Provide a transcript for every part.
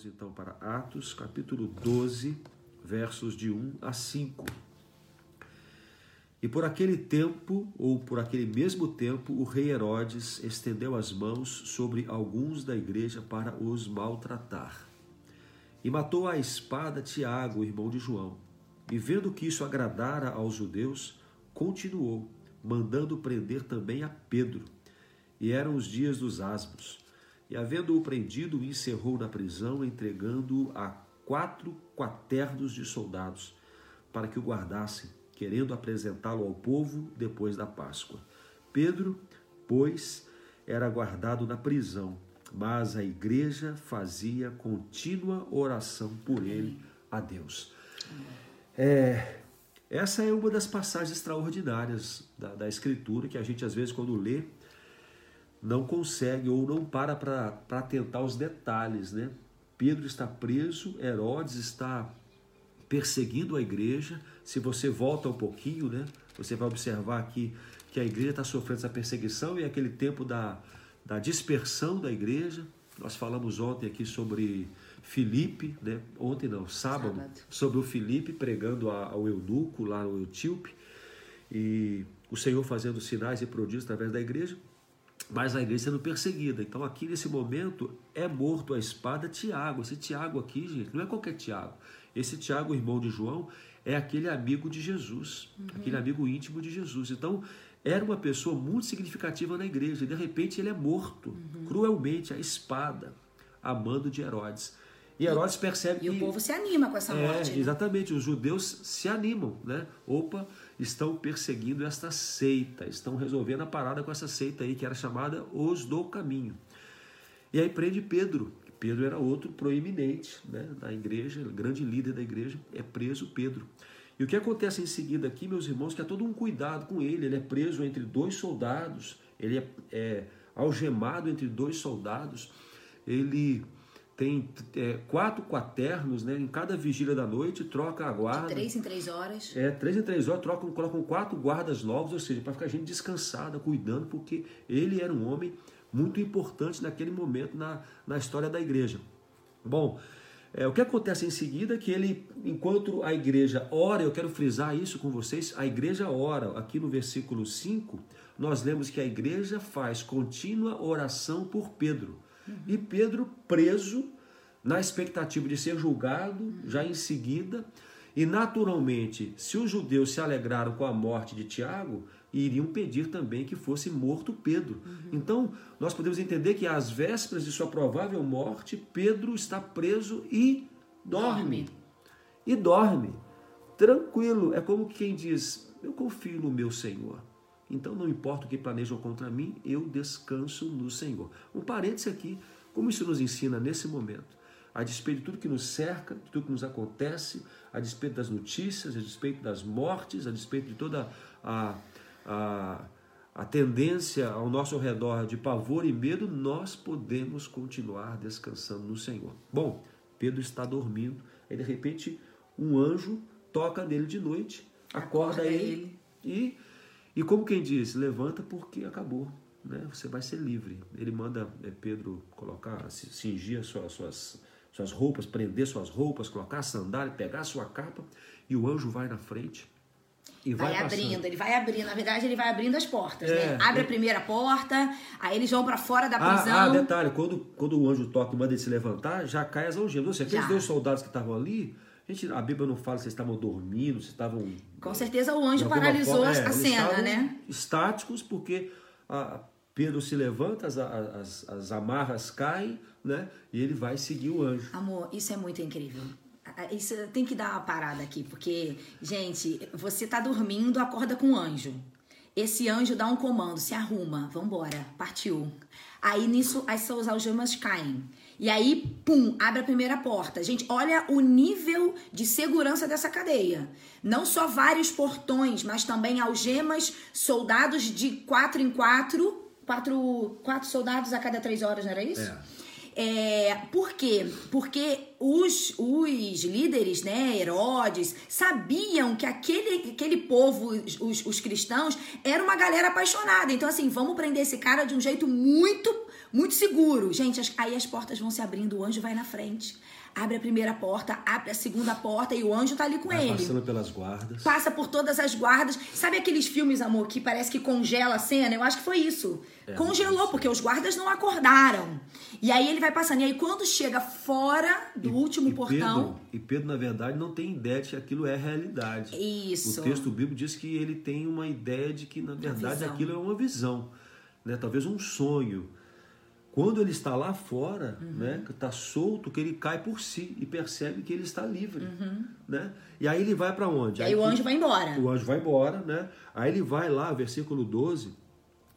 Vamos então para Atos, capítulo 12, versos de 1 a 5. E por aquele tempo, ou por aquele mesmo tempo, o rei Herodes estendeu as mãos sobre alguns da igreja para os maltratar. E matou à espada Tiago, irmão de João. E vendo que isso agradara aos judeus, continuou, mandando prender também a Pedro. E eram os dias dos asmos. E havendo-o prendido, o encerrou na prisão, entregando-o a quatro quaternos de soldados, para que o guardassem querendo apresentá-lo ao povo depois da Páscoa. Pedro, pois, era guardado na prisão, mas a igreja fazia contínua oração por ele a Deus. É, essa é uma das passagens extraordinárias da, da Escritura que a gente, às vezes, quando lê, não consegue ou não para para atentar os detalhes, né? Pedro está preso, Herodes está perseguindo a igreja. Se você volta um pouquinho, né, você vai observar aqui que a igreja está sofrendo essa perseguição e aquele tempo da, da dispersão da igreja. Nós falamos ontem aqui sobre Filipe, né? ontem não, sábado, sábado. sobre o Filipe pregando ao eunuco lá no Etíope e o Senhor fazendo sinais e prodígios através da igreja, mas a igreja sendo perseguida. Então aqui nesse momento é morto a espada Tiago. Esse Tiago aqui, gente, não é qualquer Tiago. Esse Tiago, irmão de João, é aquele amigo de Jesus, uhum. aquele amigo íntimo de Jesus. Então, era uma pessoa muito significativa na igreja. E de repente ele é morto, uhum. cruelmente, a espada, a mando de Herodes. E Herodes percebe e que. E o povo se anima com essa é, morte. Né? Exatamente, os judeus se animam, né? Opa, estão perseguindo esta seita, estão resolvendo a parada com essa seita aí, que era chamada os do caminho. E aí prende Pedro, Pedro era outro proeminente né, da igreja, grande líder da igreja, é preso Pedro. E o que acontece em seguida aqui, meus irmãos, que há todo um cuidado com ele. Ele é preso entre dois soldados, ele é, é algemado entre dois soldados, ele tem é, quatro quaternos, né? Em cada vigília da noite, troca a guarda. De três em três horas. É, três em três horas, trocam, colocam quatro guardas novos, ou seja, para ficar a gente descansada, cuidando, porque ele era um homem muito importante naquele momento na, na história da igreja. Bom, é, o que acontece em seguida é que ele, enquanto a igreja ora, eu quero frisar isso com vocês, a igreja ora, aqui no versículo 5, nós lemos que a igreja faz contínua oração por Pedro. Uhum. E Pedro preso, na expectativa de ser julgado, uhum. já em seguida, e naturalmente, se os judeus se alegraram com a morte de Tiago, iriam pedir também que fosse morto Pedro. Uhum. Então, nós podemos entender que às vésperas de sua provável morte, Pedro está preso e dorme. dorme. E dorme. Tranquilo. É como quem diz: Eu confio no meu Senhor. Então, não importa o que planejam contra mim, eu descanso no Senhor. Um parêntese aqui, como isso nos ensina nesse momento? A despeito de tudo que nos cerca, de tudo que nos acontece, a despeito das notícias, a despeito das mortes, a despeito de toda a a, a tendência ao nosso redor de pavor e medo, nós podemos continuar descansando no Senhor. Bom, Pedro está dormindo, aí de repente um anjo toca nele de noite, acorda, acorda ele, ele, e e como quem diz, levanta porque acabou, né? Você vai ser livre. Ele manda é, Pedro colocar, cingir as suas, suas, roupas, prender suas roupas, colocar a sandália, pegar a sua capa, e o anjo vai na frente e vai, vai abrindo, ele vai abrindo. Na verdade, ele vai abrindo as portas, é, né? Abre é... a primeira porta, aí eles vão para fora da ah, prisão. Ah, ah, detalhe, quando, quando o anjo toca e manda ele se levantar, já cai as algemas. Ou seja, aqueles dois soldados que estavam ali, gente, a Bíblia não fala se estavam dormindo, se estavam. Com certeza o anjo paralisou forma, é, a cena, né? Estáticos, porque a Pedro se levanta, as, as, as amarras caem, né? E ele vai seguir o anjo. Amor, isso é muito incrível. Isso tem que dar uma parada aqui, porque, gente, você tá dormindo, acorda com um anjo. Esse anjo dá um comando, se arruma, vambora, partiu. Aí nisso as suas algemas caem. E aí, pum, abre a primeira porta. Gente, olha o nível de segurança dessa cadeia. Não só vários portões, mas também algemas, soldados de quatro em quatro. Quatro, quatro soldados a cada três horas, não era isso? É. É, por quê? Porque os, os líderes, né, Herodes, sabiam que aquele, aquele povo, os, os cristãos, era uma galera apaixonada. Então, assim, vamos prender esse cara de um jeito muito muito seguro. Gente, as- aí as portas vão se abrindo, o anjo vai na frente. Abre a primeira porta, abre a segunda porta e o anjo tá ali com Vai ele. passando pelas guardas. Passa por todas as guardas. Sabe aqueles filmes, amor, que parece que congela a cena? Eu acho que foi isso. É, Congelou, porque os guardas não acordaram. E aí ele vai passando. E aí quando chega fora do último e portão. Pedro, e Pedro, na verdade, não tem ideia de que aquilo é realidade. Isso. O texto bíblico diz que ele tem uma ideia de que, na verdade, aquilo é uma visão. Né? Talvez um sonho. Quando ele está lá fora, Uhum. né, que está solto, que ele cai por si e percebe que ele está livre. Uhum. Né? E aí ele vai para onde? E aí o que- anjo vai embora. O anjo vai embora, né? Aí ele vai lá, versículo 12,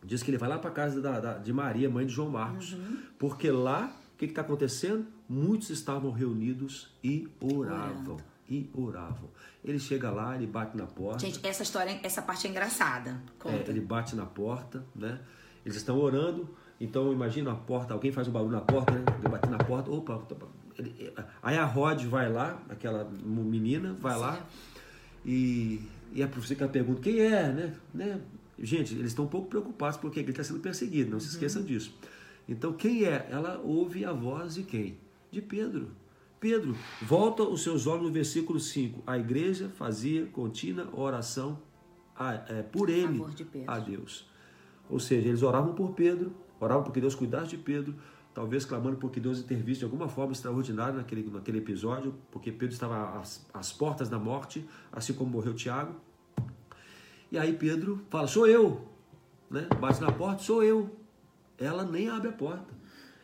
diz que ele vai lá para casa da, da- de Maria, mãe de João Marcos. Uhum. Porque lá, o que está acontecendo? Muitos estavam reunidos e oravam. E oravam. Ele chega lá, ele bate na porta. Gente, essa história, essa parte é engraçada. É, ele bate na porta, né? Eles estão orando, então imagina a porta, alguém faz um barulho na porta, né? Alguém bate na porta, opa, opa. Aí a Rod vai lá, aquela menina vai lá e, e a professora pergunta quem é, né? né? Gente, eles estão um pouco preocupados porque ele está sendo perseguido, não se esqueçam disso. Então quem é? Ela ouve a voz de quem? De Pedro. Pedro, volta os seus olhos no versículo 5. A igreja fazia contínua oração a- é, por ele a Deus. Ou seja, eles oravam por Pedro, oravam porque Deus cuidasse de Pedro, talvez clamando porque Deus intervisse de alguma forma extraordinária naquele, naquele episódio, porque Pedro estava às, às portas da morte, assim como morreu Tiago. E aí Pedro fala, sou eu. Né? Bate na porta, sou eu. Ela nem abre a porta.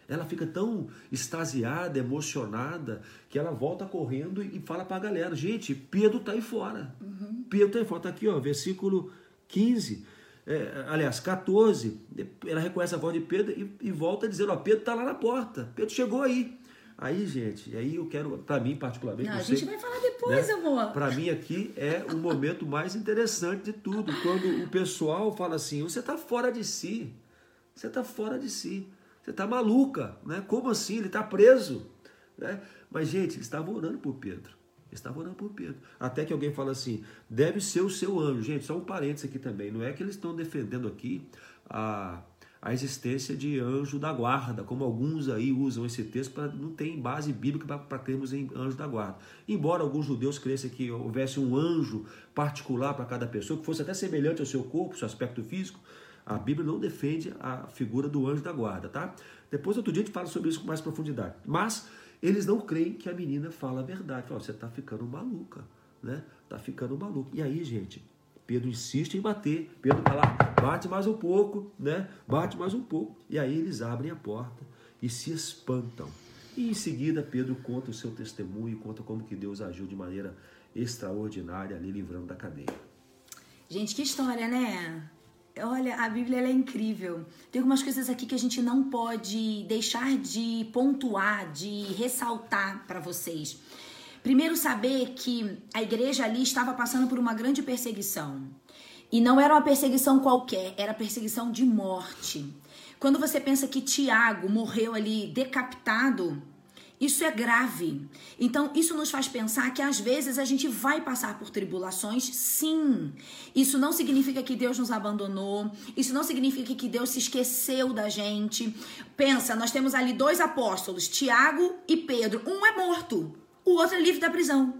Ela fica tão extasiada, emocionada, que ela volta correndo e fala para a galera: gente, Pedro está aí fora. Pedro está aí fora. Está aqui, ó, versículo 15. É, aliás, 14. Ela reconhece a voz de Pedro e, e volta dizendo: ó, Pedro está lá na porta. Pedro chegou aí. Aí, gente, aí eu quero, para mim particularmente, Não, a não sei- gente vai falar depois, né? amor. Para mim aqui é o momento mais interessante de tudo, quando o pessoal fala assim: você está fora de si, você está fora de si, você está maluca, né? Como assim? Ele está preso, né? Mas gente, eles estavam orando por Pedro, eles estavam orando por Pedro. Até que alguém fala assim: deve ser o seu anjo, gente. Só um parênteses aqui também. Não é que eles estão defendendo aqui a a existência de anjo da guarda, como alguns aí usam esse texto, para não tem base bíblica para crermos em anjo da guarda. Embora alguns judeus crescem que houvesse um anjo particular para cada pessoa, que fosse até semelhante ao seu corpo, seu aspecto físico, a Bíblia não defende a figura do anjo da guarda, tá? Depois, outro dia, a gente fala sobre isso com mais profundidade. Mas eles não creem que a menina fala a verdade. Fala, você está ficando maluca, né? Tá ficando maluca. E aí, gente, Pedro insiste em bater. Pedro vai lá, bate mais um pouco, né? Bate mais um pouco. E aí eles abrem a porta e se espantam. E em seguida Pedro conta o seu testemunho conta como que Deus agiu de maneira extraordinária ali livrando da cadeia. Gente, que história, né? Olha, a Bíblia é incrível. Tem algumas coisas aqui que a gente não pode deixar de pontuar, de ressaltar para vocês. Primeiro, saber que a igreja ali estava passando por uma grande perseguição. E não era uma perseguição qualquer, era perseguição de morte. Quando você pensa que Tiago morreu ali decapitado, isso é grave. Então, isso nos faz pensar que às vezes a gente vai passar por tribulações, sim. Isso não significa que Deus nos abandonou, isso não significa que Deus se esqueceu da gente. Pensa, nós temos ali dois apóstolos, Tiago e Pedro. Um é morto, o outro é livre da prisão.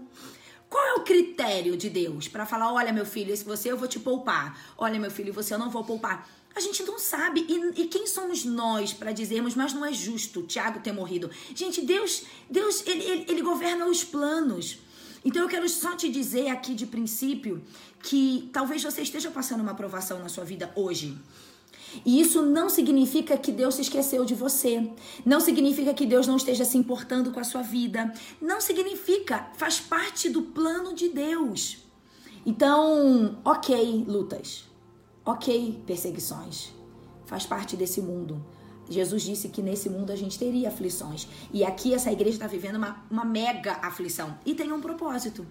Qual é o critério de Deus para falar, olha meu filho, esse você eu vou te poupar, olha meu filho, você eu não vou poupar? A gente não sabe. E, e quem somos nós para dizermos, mas não é justo Tiago ter morrido? Gente, Deus, Deus, ele, ele, ele governa os planos. Então eu quero só te dizer aqui de princípio que talvez você esteja passando uma aprovação na sua vida hoje. E isso não significa que Deus se esqueceu de você. Não significa que Deus não esteja se importando com a sua vida. Não significa, faz parte do plano de Deus. Então, ok, lutas. Ok, perseguições. Faz parte desse mundo. Jesus disse que nesse mundo a gente teria aflições. E aqui essa igreja está vivendo uma, uma mega aflição. E tem um propósito.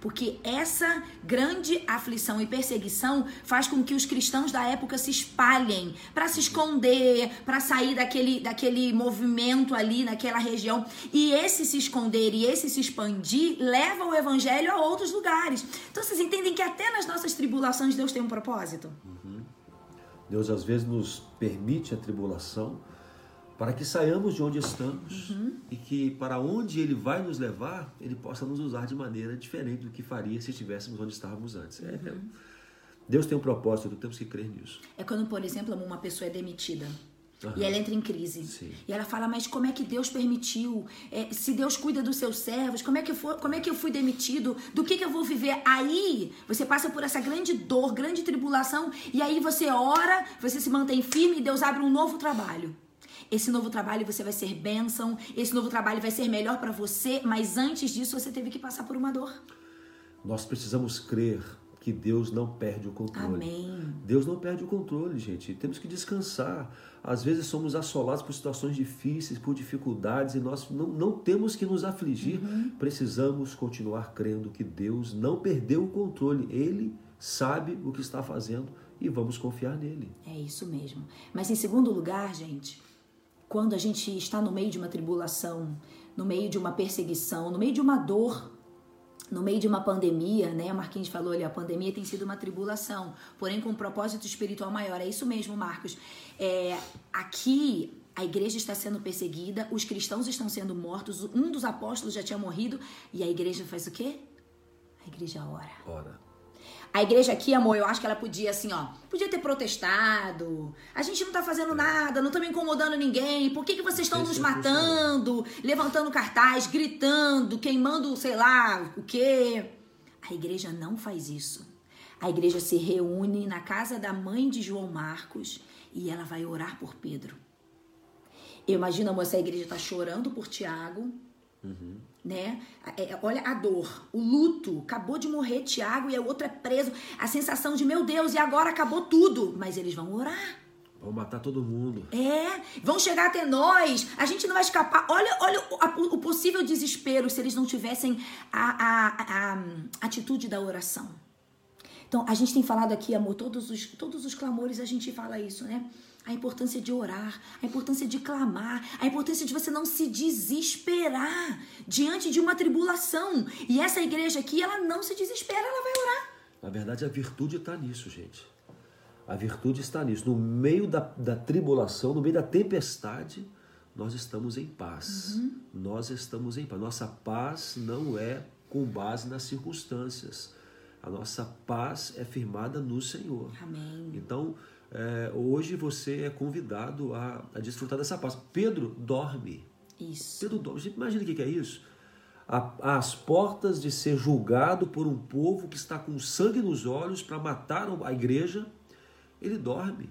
Porque essa grande aflição e perseguição faz com que os cristãos da época se espalhem para se esconder, para sair daquele, daquele movimento ali naquela região. E esse se esconder e esse se expandir leva o evangelho a outros lugares. Então vocês entendem que até nas nossas tribulações Deus tem um propósito? Deus às vezes nos permite a tribulação para que saiamos de onde estamos Uhum. e que para onde Ele vai nos levar, Ele possa nos usar de maneira diferente do que faria se estivéssemos onde estávamos antes. É, é. Deus tem um propósito, temos que crer nisso. É quando, por exemplo, uma pessoa é demitida. E ela entra em crise. Sim. E ela fala, mas como é que Deus permitiu? É, se Deus cuida dos seus servos, como é, que foi, como é que eu fui demitido? Do que, que eu vou viver? Aí você passa por essa grande dor, grande tribulação, e aí você ora, você se mantém firme e Deus abre um novo trabalho. Esse novo trabalho você vai ser bênção, esse novo trabalho vai ser melhor para você, mas antes disso você teve que passar por uma dor. Nós precisamos crer que Deus não perde o controle. Amém. Deus não perde o controle, gente. Temos que descansar. Às vezes somos assolados por situações difíceis, por dificuldades, e nós não, não temos que nos afligir. Precisamos continuar crendo que Deus não perdeu o controle. Ele sabe o que está fazendo e vamos confiar nele. É isso mesmo. Mas em segundo lugar, gente, quando a gente está no meio de uma tribulação, no meio de uma perseguição, no meio de uma dor, no meio de uma pandemia, né? Marquinhos falou ali, a pandemia tem sido uma tribulação, porém com um propósito espiritual maior. É isso mesmo, Marcos. É, aqui a igreja está sendo perseguida, os cristãos estão sendo mortos, um dos apóstolos já tinha morrido e a igreja faz o quê? A igreja ora. Ora, A igreja aqui, amor, eu acho que ela podia, assim, ó, podia ter protestado. A gente não tá fazendo nada, não estamos incomodando ninguém. Por que, que vocês estão nos é matando, levantando cartaz, gritando, queimando, sei lá, o quê? A igreja não faz isso. A igreja se reúne na casa da mãe de João Marcos e ela vai orar por Pedro. Eu imagino, amor, se a igreja tá chorando por Tiago, né? É, olha a dor, o luto. Acabou de morrer Tiago e o outro é preso. A sensação de, meu Deus, e agora acabou tudo. Mas eles vão orar. vamos matar todo mundo. É, vão chegar até nós. A gente não vai escapar. Olha, olha o, a- o possível desespero se eles não tivessem a, a- a- a atitude da oração. Então, a gente tem falado aqui, amor, todos os, todos os clamores a gente fala isso, né? A importância de orar, a importância de clamar, a importância de você não se desesperar diante de uma tribulação. E essa igreja aqui, ela não se desespera, ela vai orar. Na verdade, a virtude está nisso, gente. A virtude está nisso. No meio da, da tribulação, no meio da tempestade, nós estamos em paz. Nós estamos em paz. Nossa paz não é com base nas circunstâncias. A nossa paz é firmada no Senhor. Amém. Então, é, hoje você é convidado a, a desfrutar dessa paz. Pedro dorme. Isso. Pedro dorme. Gente, imagina o que é isso. A- Às portas de ser julgado por um povo que está com sangue nos olhos para matar a igreja, ele dorme.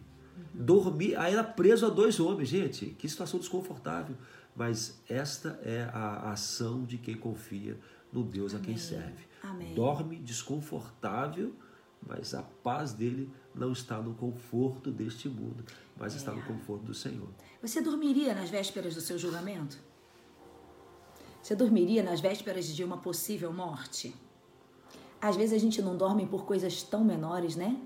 Dormir, aí era preso a dois homens, gente, que situação desconfortável. Mas esta é a ação de quem confia no Deus a quem serve. Amém. Dorme desconfortável, mas a paz dele não está no conforto deste mundo, mas está no conforto do Senhor. Você dormiria nas vésperas do seu julgamento? Você dormiria nas vésperas de uma possível morte? Às vezes a gente não dorme por coisas tão menores, né?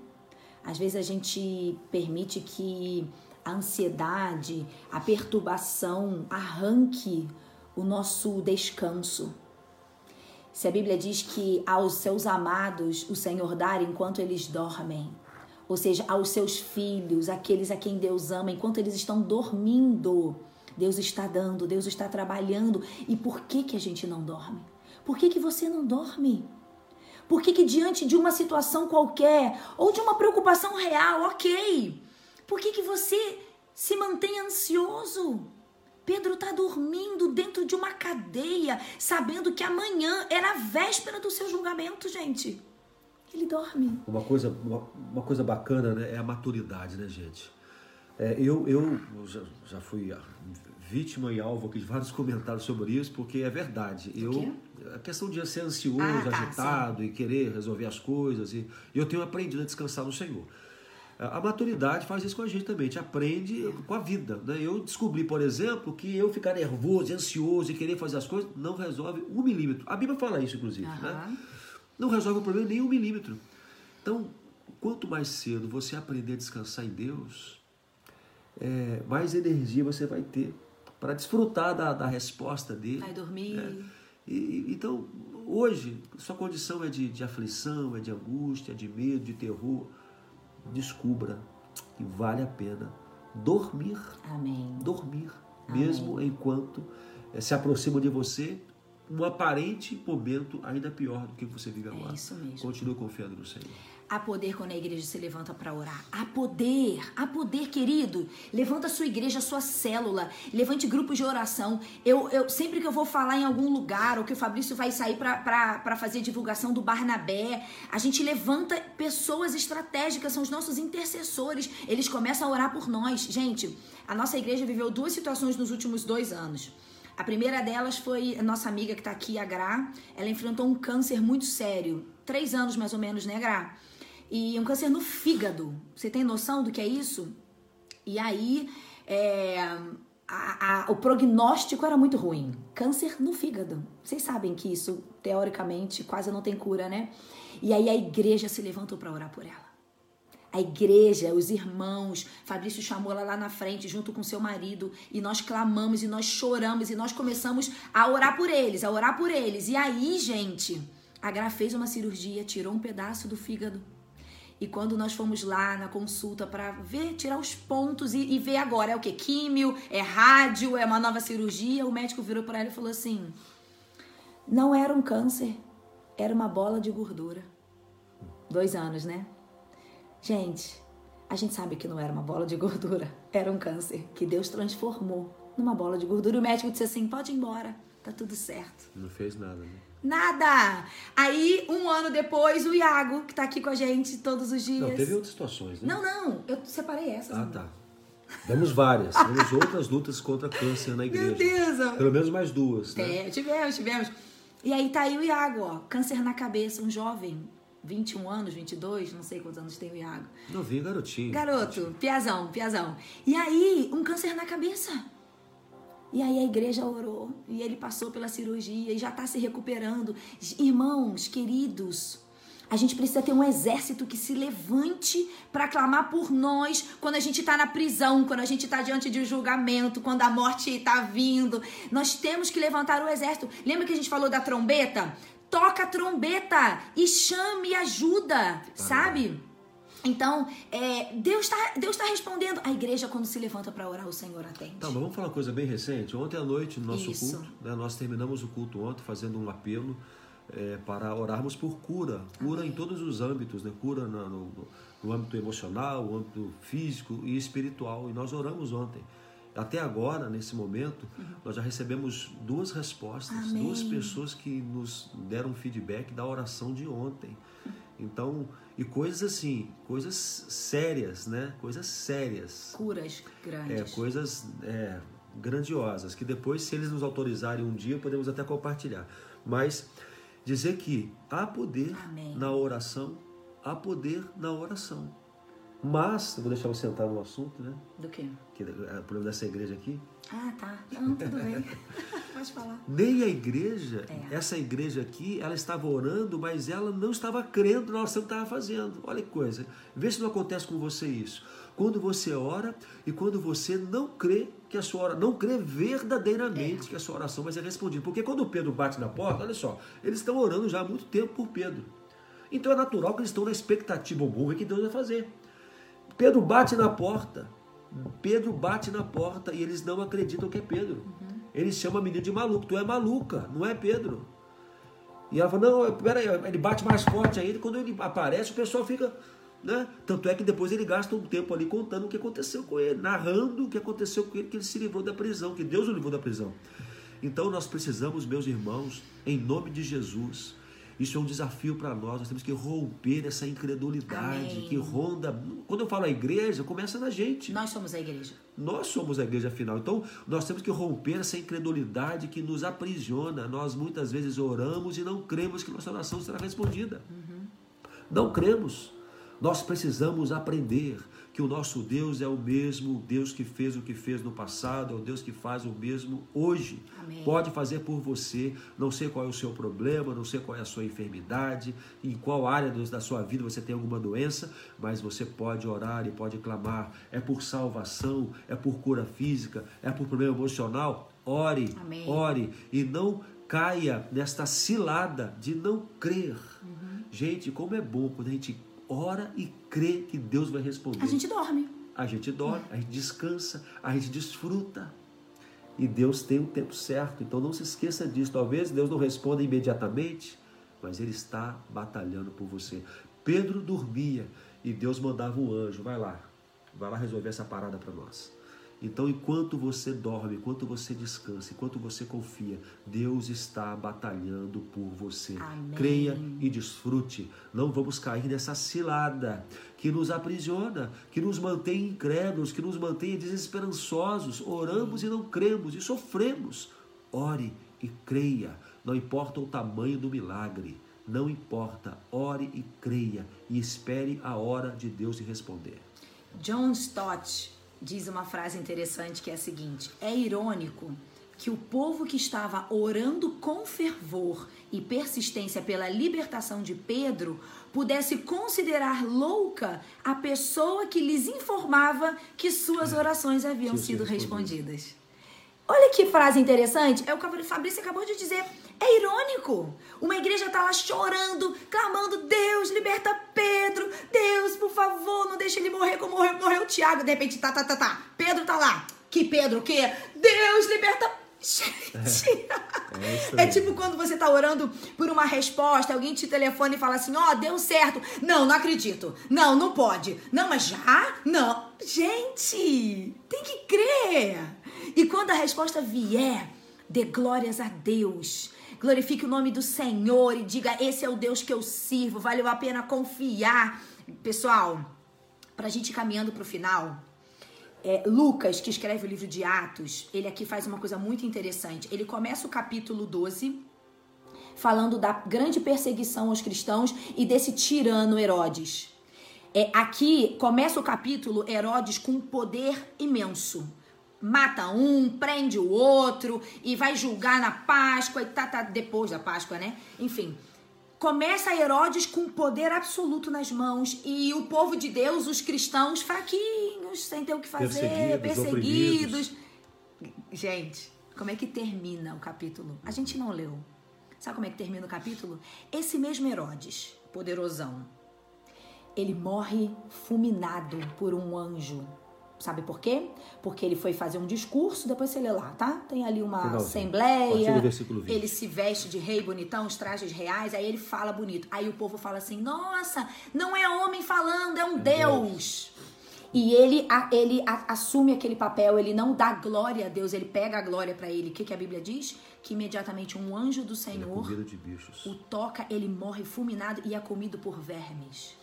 Às vezes a gente permite que a ansiedade, a perturbação arranque o nosso descanso. Se a Bíblia diz que aos seus amados o Senhor dá enquanto eles dormem, ou seja, aos seus filhos, aqueles a quem Deus ama, enquanto eles estão dormindo, Deus está dando, Deus está trabalhando. E por que que a gente não dorme? Por que que você não dorme? Por que que diante de uma situação qualquer ou de uma preocupação real, ok? Por que que você se mantém ansioso? Pedro está dormindo dentro de uma cadeia, sabendo que amanhã era a véspera do seu julgamento, gente. Ele dorme. Uma coisa, uma, uma coisa bacana né, é a maturidade, né, gente? É, eu eu já, já fui vítima e alvo aqui de vários comentários sobre isso, porque é verdade. Eu, a questão de ser ansioso, Ah, tá, agitado e querer resolver as coisas, e e eu tenho aprendido a descansar no Senhor. A maturidade faz isso com a gente também, a gente aprende com a vida. Né? Eu descobri, por exemplo, que eu ficar nervoso, ansioso e querer fazer as coisas não resolve um milímetro. A Bíblia fala isso, inclusive. Né? Não resolve o problema nem um milímetro. Então, quanto mais cedo você aprender a descansar em Deus, é, mais energia você vai ter para desfrutar da, da resposta dele. Vai dormir. né? E, então, hoje, sua condição é de, de aflição, é de angústia, de medo, de terror. Descubra que vale a pena dormir. Amém. Dormir. mesmo enquanto eh, se aproxima de você um aparente momento ainda pior do que você vive agora. É isso mesmo. Continue confiando no Senhor. Há poder quando a igreja se levanta para orar. Há poder, há poder, querido. Levanta a sua igreja, a sua célula. Levante grupos de oração. Eu, eu sempre que eu vou falar em algum lugar, ou que o Fabrício vai sair para fazer divulgação do Barnabé, a gente levanta pessoas estratégicas, são os nossos intercessores. Eles começam a orar por nós. Gente, a nossa igreja viveu duas situações nos últimos dois anos. A primeira delas foi nossa amiga que está aqui, a Gra. Ela enfrentou um câncer muito sério. Três anos mais ou menos, né, Gra? E um câncer no fígado. Você tem noção do que é isso? E aí, é, a, a, o prognóstico era muito ruim. Câncer no fígado. Vocês sabem que isso, teoricamente, quase não tem cura, né? E aí a igreja se levantou para orar por ela a igreja, os irmãos. Fabrício chamou ela lá na frente, junto com seu marido, e nós clamamos e nós choramos e nós começamos a orar por eles, a orar por eles. E aí, gente, a Gra fez uma cirurgia, tirou um pedaço do fígado. E quando nós fomos lá na consulta para ver, tirar os pontos e, e, ver agora, é o que? Químio, é rádio, é uma nova cirurgia, o médico virou para ela e falou assim: não era um câncer, era uma bola de gordura. Dois anos, né? Gente, a gente sabe que não era uma bola de gordura, era um câncer que Deus transformou numa bola de gordura. E o médico disse assim: pode ir embora, tá tudo certo. Não fez nada, né? Nada! Aí, um ano depois, o Iago, que tá aqui com a gente todos os dias. Não, teve outras situações, né? Não, não, eu separei essas. Ah, tá. Temos várias. Temos outras lutas contra câncer na igreja. Meu Deus! Pelo menos mais duas, né? É, tivemos, tivemos. E aí tá aí o Iago, ó, câncer na cabeça, um jovem, 21 anos, 22, não sei quantos anos tem o Iago. Novinho, garotinho. Garoto, piazão, piazão. E aí, um câncer na cabeça. E aí a igreja orou e ele passou pela cirurgia e já está se recuperando. Irmãos, queridos, a gente precisa ter um exército que se levante para clamar por nós quando a gente está na prisão, quando a gente está diante de um julgamento, quando a morte está vindo. Nós temos que levantar o exército. Lembra que a gente falou da trombeta? toca a trombeta e chame ajuda, sabe? Então, é, Deus está Deus tá respondendo. A igreja, quando se levanta para orar, o Senhor atende. Tá, mas vamos falar uma coisa bem recente. Ontem à noite, no nosso Isso. culto, né, nós terminamos o culto ontem fazendo um apelo é, para orarmos por cura. Cura Amém. em todos os âmbitos, né? Cura no, no, no âmbito emocional, no âmbito físico e espiritual. E nós oramos ontem. Até agora, nesse momento, uhum. nós já recebemos duas respostas, Amém. duas pessoas que nos deram feedback da oração de ontem. Então, e coisas assim, coisas sérias, né? Coisas sérias. Curas grandes. É, coisas é, grandiosas, que depois, se eles nos autorizarem um dia, podemos até compartilhar. Mas dizer que há poder Amém. na oração, há poder na oração. Mas, vou deixar você entrar no assunto, né? Do quê? Que é o problema dessa igreja aqui. Ah, tá. Não, tudo bem. Pode falar. Nem a igreja, é. essa igreja aqui, ela estava orando, mas ela não estava crendo na oração que estava fazendo. Olha que coisa. Vê se não acontece com você isso. Quando você ora e quando você não crê que a sua oração, não crê verdadeiramente é. que a sua oração vai ser respondida. Porque quando Pedro bate na porta, olha só, eles estão orando já há muito tempo por Pedro. Então é natural que eles estão na expectativa burra que Deus vai fazer. Pedro bate na porta. Pedro bate na porta e eles não acreditam que é Pedro. Uhum. Eles chamam a menina de maluco. Tu é maluca, não é Pedro. E ela fala, não, peraí, ele bate mais forte ainda. Quando ele aparece, o pessoal fica. Né? Tanto é que depois ele gasta um tempo ali contando o que aconteceu com ele, narrando o que aconteceu com ele, que ele se livrou da prisão, que Deus o livrou da prisão. Então nós precisamos, meus irmãos, em nome de Jesus, isso é um desafio para nós. Nós temos que romper essa incredulidade Amém. que ronda. Quando eu falo a igreja, começa na gente. Nós somos a igreja. Nós somos a igreja final. Então, nós temos que romper essa incredulidade que nos aprisiona. Nós muitas vezes oramos e não cremos que nossa oração será respondida. Uhum. Não cremos. Nós precisamos aprender que o nosso Deus é o mesmo Deus que fez o que fez no passado, é o Deus que faz o mesmo hoje. Amém. Pode fazer por você, não sei qual é o seu problema, não sei qual é a sua enfermidade, em qual área da sua vida você tem alguma doença, mas você pode orar e pode clamar. É por salvação, é por cura física, é por problema emocional. Ore, Amém. ore e não caia nesta cilada de não crer. Uhum. Gente, como é bom quando a gente ora e crê que Deus vai responder. A gente dorme. A gente dorme, a gente descansa, a gente desfruta. E Deus tem um tempo certo, então não se esqueça disso. Talvez Deus não responda imediatamente, mas Ele está batalhando por você. Pedro dormia e Deus mandava um anjo, vai lá, vai lá resolver essa parada para nós. Então, enquanto você dorme, enquanto você descansa, enquanto você confia, Deus está batalhando por você. Amém. Creia e desfrute. Não vamos cair nessa cilada que nos aprisiona, que nos mantém incrédulos, que nos mantém desesperançosos. Oramos e não cremos e sofremos. Ore e creia. Não importa o tamanho do milagre. Não importa, ore e creia e espere a hora de Deus lhe responder. John Stott diz uma frase interessante que é a seguinte: é irônico que o povo que estava orando com fervor e persistência pela libertação de Pedro pudesse considerar louca a pessoa que lhes informava que suas orações haviam sido respondidas. Olha que frase interessante. É o que o Fabrício acabou de dizer. É irônico. Uma igreja tá lá chorando, clamando: Deus, liberta Pedro. Deus, por favor, não deixe ele morrer como morreu, morreu Tiago. De repente, tá, tá, tá, tá. Pedro tá lá. Que Pedro o quê? Deus, liberta. Gente. É É aí. tipo quando você tá orando por uma resposta, alguém te telefona e fala assim: Ó, deu certo. Não, não acredito. Não, não pode. Não, mas já? Não. Gente, tem que crer. E quando a resposta vier, dê glórias a Deus. Glorifique o nome do Senhor e diga: Esse é o Deus que eu sirvo. Valeu a pena confiar. Pessoal, pra gente ir caminhando pro final, é, Lucas, que escreve o livro de Atos, ele aqui faz uma coisa muito interessante. Ele começa o capítulo 12 falando da grande perseguição aos cristãos e desse tirano Herodes. É, aqui começa o capítulo Herodes com um poder imenso. Mata um, prende o outro e vai julgar na Páscoa e tá, tá depois da Páscoa, né? Enfim, começa Herodes com poder absoluto nas mãos e o povo de Deus, os cristãos fraquinhos, sem ter o que fazer, Perseguidos, perseguidos. Gente, como é que termina o capítulo? A gente não leu. Sabe como é que termina o capítulo? Esse mesmo Herodes, poderosão, ele morre fulminado por um anjo. Sabe por quê? Porque ele foi fazer um discurso, depois você lê lá, tá? Tem ali uma Finalzinho. Assembleia. do versículo 20. Ele se veste de rei bonitão, os trajes reais, aí ele fala bonito. Aí o povo fala assim: "Nossa, não é homem falando, é um Deus". E ele, a- ele assume aquele papel, ele não dá glória a Deus, ele pega a glória pra ele. O que, que a Bíblia diz? Que imediatamente um anjo do é Senhor bichos. o toca, ele morre fulminado e é comido por vermes.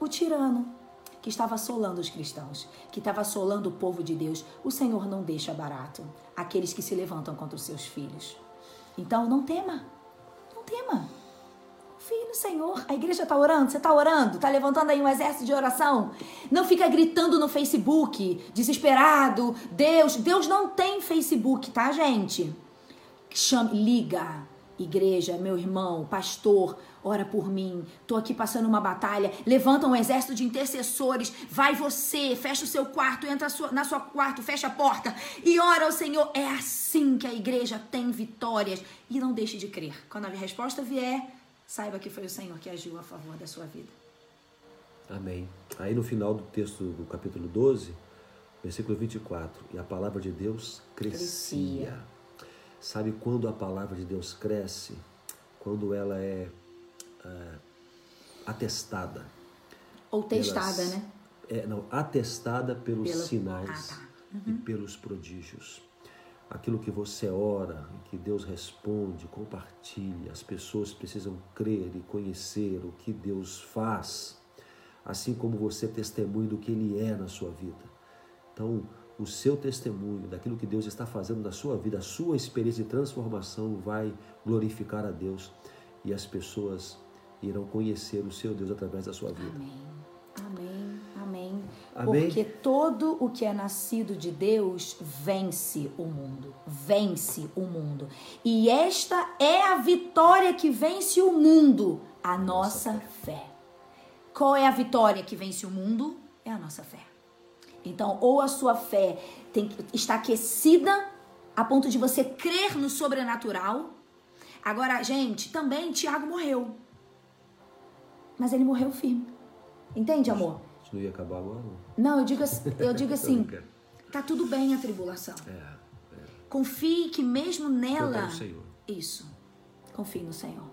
O tirano que estava assolando os cristãos, que estava assolando o povo de Deus, o Senhor não deixa barato aqueles que se levantam contra os seus filhos. Então não tema, não tema. Confie no Senhor. A igreja está orando, você está orando, está levantando aí um exército de oração. Não fica gritando no Facebook, desesperado. Deus, Deus não tem Facebook, tá, gente? Chame, liga. Igreja, meu irmão, pastor, ora por mim. Tô aqui passando uma batalha. Levanta um exército de intercessores. Vai você, fecha o seu quarto, entra na sua quarto, fecha a porta e ora ao Senhor. É assim que a igreja tem vitórias. E não deixe de crer. Quando a resposta vier, saiba que foi o Senhor que agiu a favor da sua vida. Amém. Aí no final do texto do capítulo 12, versículo 24, e a palavra de Deus crescia. Crescia. Sabe quando a palavra de Deus cresce? Quando ela é ah, atestada. Ou testada, pelas- né? É, não, atestada pelos Pelo- sinais Ah, tá. e pelos prodígios. Aquilo que você ora e que Deus responde, compartilha. As pessoas precisam crer e conhecer o que Deus faz, assim como você testemunha do que Ele é na sua vida. Então, o seu testemunho daquilo que Deus está fazendo na sua vida, a sua experiência de transformação vai glorificar a Deus e as pessoas irão conhecer o seu Deus através da sua vida. Amém. Amém. Amém. Amém. Porque todo o que é nascido de Deus vence o mundo. Vence o mundo. E esta é a vitória que vence o mundo, a nossa fé. Qual é a vitória que vence o mundo? É a nossa fé. Então, ou a sua fé tem, está aquecida a ponto de você crer no sobrenatural. Agora, gente, também Tiago morreu. Mas ele morreu firme. Entende, amor? Isso não ia acabar agora? não? Não, eu digo, assim- eu digo assim, tá tudo bem a tribulação. É, Confie que mesmo nela. Focar no Senhor. Isso. Confie no Senhor.